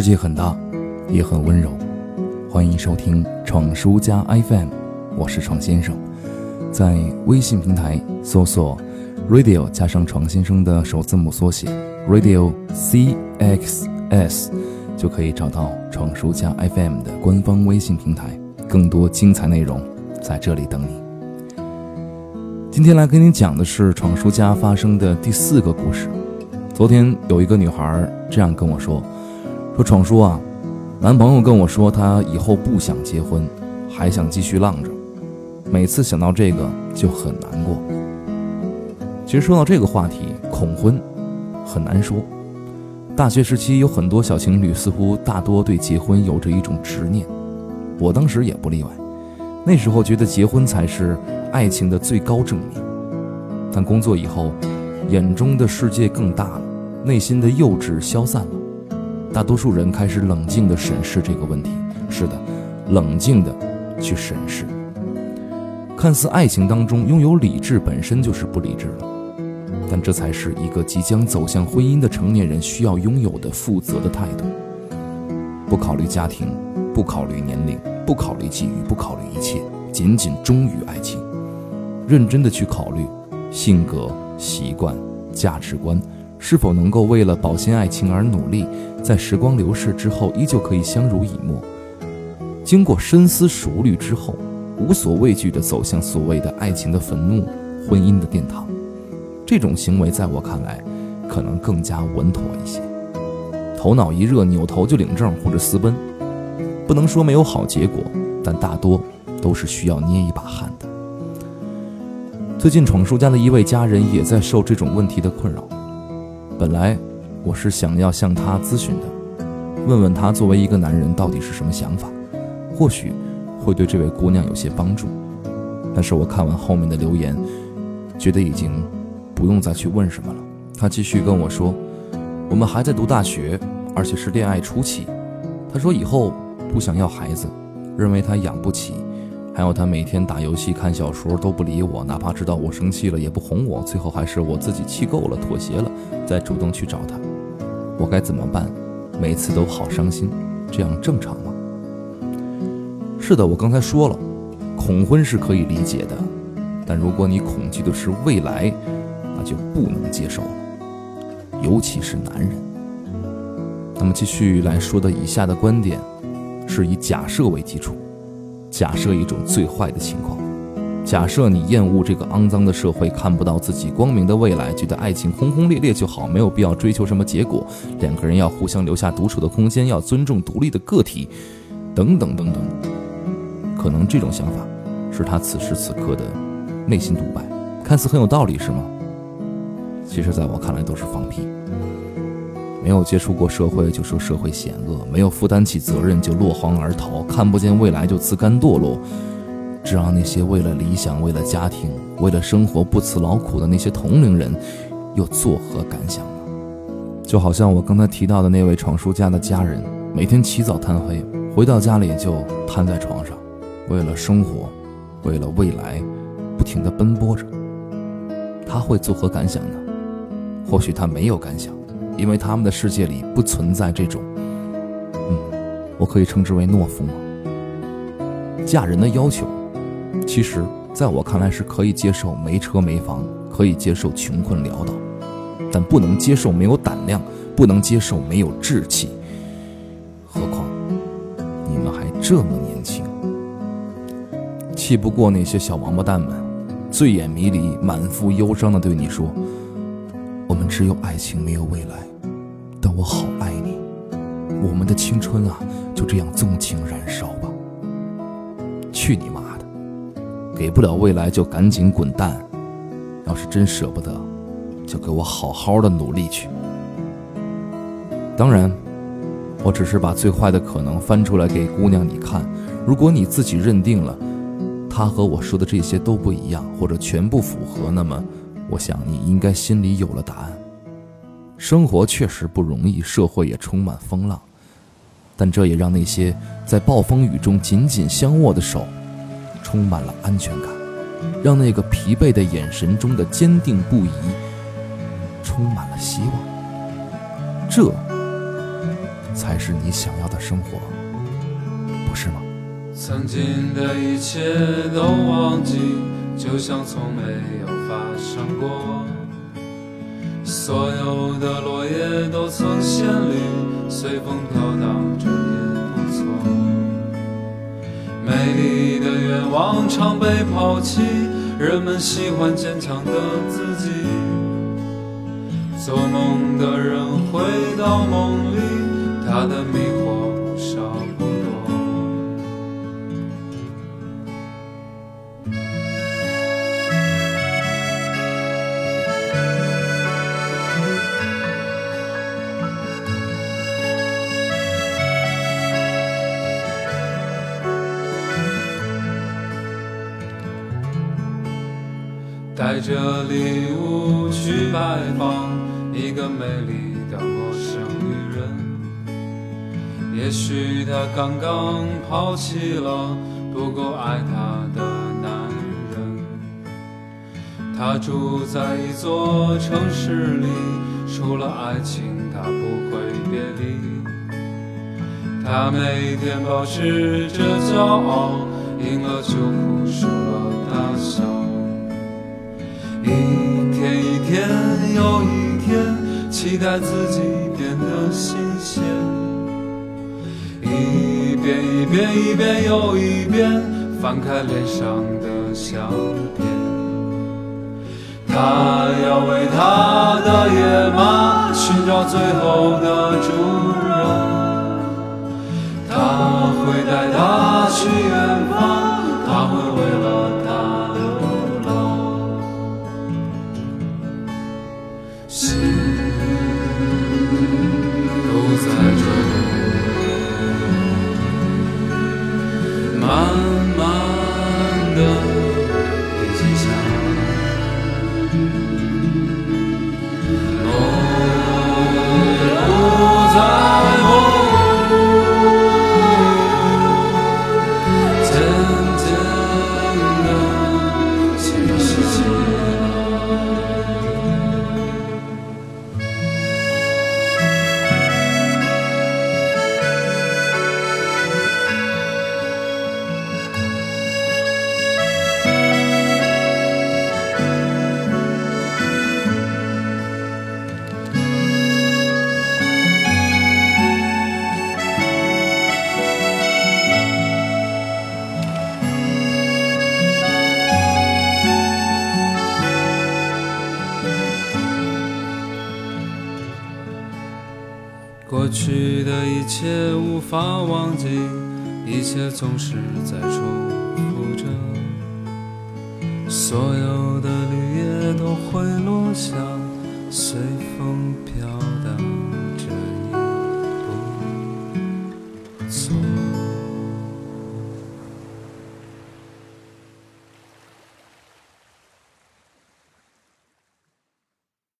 世界很大，也很温柔。欢迎收听闯书家 FM，我是闯先生。在微信平台搜索 “radio” 加上闯先生的首字母缩写 “radio c x s”，就可以找到闯书家 FM 的官方微信平台。更多精彩内容在这里等你。今天来跟你讲的是闯书家发生的第四个故事。昨天有一个女孩这样跟我说。说闯叔啊，男朋友跟我说他以后不想结婚，还想继续浪着。每次想到这个就很难过。其实说到这个话题，恐婚很难说。大学时期有很多小情侣，似乎大多对结婚有着一种执念，我当时也不例外。那时候觉得结婚才是爱情的最高证明。但工作以后，眼中的世界更大了，内心的幼稚消散了。大多数人开始冷静地审视这个问题。是的，冷静地去审视。看似爱情当中拥有理智本身就是不理智的，但这才是一个即将走向婚姻的成年人需要拥有的负责的态度。不考虑家庭，不考虑年龄，不考虑际遇，不考虑一切，仅仅忠于爱情。认真地去考虑性格、习惯、价值观。是否能够为了保鲜爱情而努力，在时光流逝之后依旧可以相濡以沫？经过深思熟虑之后，无所畏惧地走向所谓的爱情的坟墓、婚姻的殿堂，这种行为在我看来，可能更加稳妥一些。头脑一热，扭头就领证或者私奔，不能说没有好结果，但大多都是需要捏一把汗的。最近，闯叔家的一位家人也在受这种问题的困扰。本来我是想要向他咨询的，问问他作为一个男人到底是什么想法，或许会对这位姑娘有些帮助。但是我看完后面的留言，觉得已经不用再去问什么了。他继续跟我说，我们还在读大学，而且是恋爱初期。他说以后不想要孩子，认为他养不起。还有他每天打游戏、看小说都不理我，哪怕知道我生气了也不哄我，最后还是我自己气够了、妥协了，再主动去找他。我该怎么办？每次都好伤心，这样正常吗？是的，我刚才说了，恐婚是可以理解的，但如果你恐惧的是未来，那就不能接受了，尤其是男人。那么继续来说的以下的观点，是以假设为基础。假设一种最坏的情况，假设你厌恶这个肮脏的社会，看不到自己光明的未来，觉得爱情轰轰烈烈就好，没有必要追求什么结果，两个人要互相留下独处的空间，要尊重独立的个体，等等等等。可能这种想法是他此时此刻的内心独白，看似很有道理，是吗？其实，在我看来都是放屁。没有接触过社会就说社会险恶，没有负担起责任就落荒而逃，看不见未来就自甘堕落，这让那些为了理想、为了家庭、为了生活不辞劳苦的那些同龄人，又作何感想呢？就好像我刚才提到的那位闯叔家的家人，每天起早贪黑，回到家里就瘫在床上，为了生活，为了未来，不停地奔波着，他会作何感想呢？或许他没有感想。因为他们的世界里不存在这种，嗯，我可以称之为懦夫吗？嫁人的要求，其实在我看来是可以接受没车没房，可以接受穷困潦倒，但不能接受没有胆量，不能接受没有志气。何况你们还这么年轻，气不过那些小王八蛋们，醉眼迷离、满腹忧伤的对你说：“只有爱情，没有未来。”但我好爱你，我们的青春啊，就这样纵情燃烧吧。去你妈的！给不了未来就赶紧滚蛋。要是真舍不得，就给我好好的努力去。当然，我只是把最坏的可能翻出来给姑娘你看。如果你自己认定了，她和我说的这些都不一样，或者全部符合，那么，我想你应该心里有了答案。生活确实不容易，社会也充满风浪，但这也让那些在暴风雨中紧紧相握的手，充满了安全感，让那个疲惫的眼神中的坚定不移，充满了希望。这才是你想要的生活，不是吗？曾经的一切都忘记，就像从没有发生过。所有的落叶都曾鲜绿，随风飘荡着也不错。美丽的愿望常被抛弃，人们喜欢坚强的自己。做梦的人回到梦里，他的迷惑带着礼物去拜访一个美丽的陌生女人，也许她刚刚抛弃了不够爱她的男人。她住在一座城市里，除了爱情，她不会别离。她每天保持着骄傲，赢了就哭，输了大笑。一天一天又一天，期待自己变得新鲜。一遍一遍一遍又一遍，翻开脸上的相片。他要为他的野马寻找最后的主人，他会带他去远方，过去的一切无法忘记，一切总是在重复着，所有的绿叶都会落下。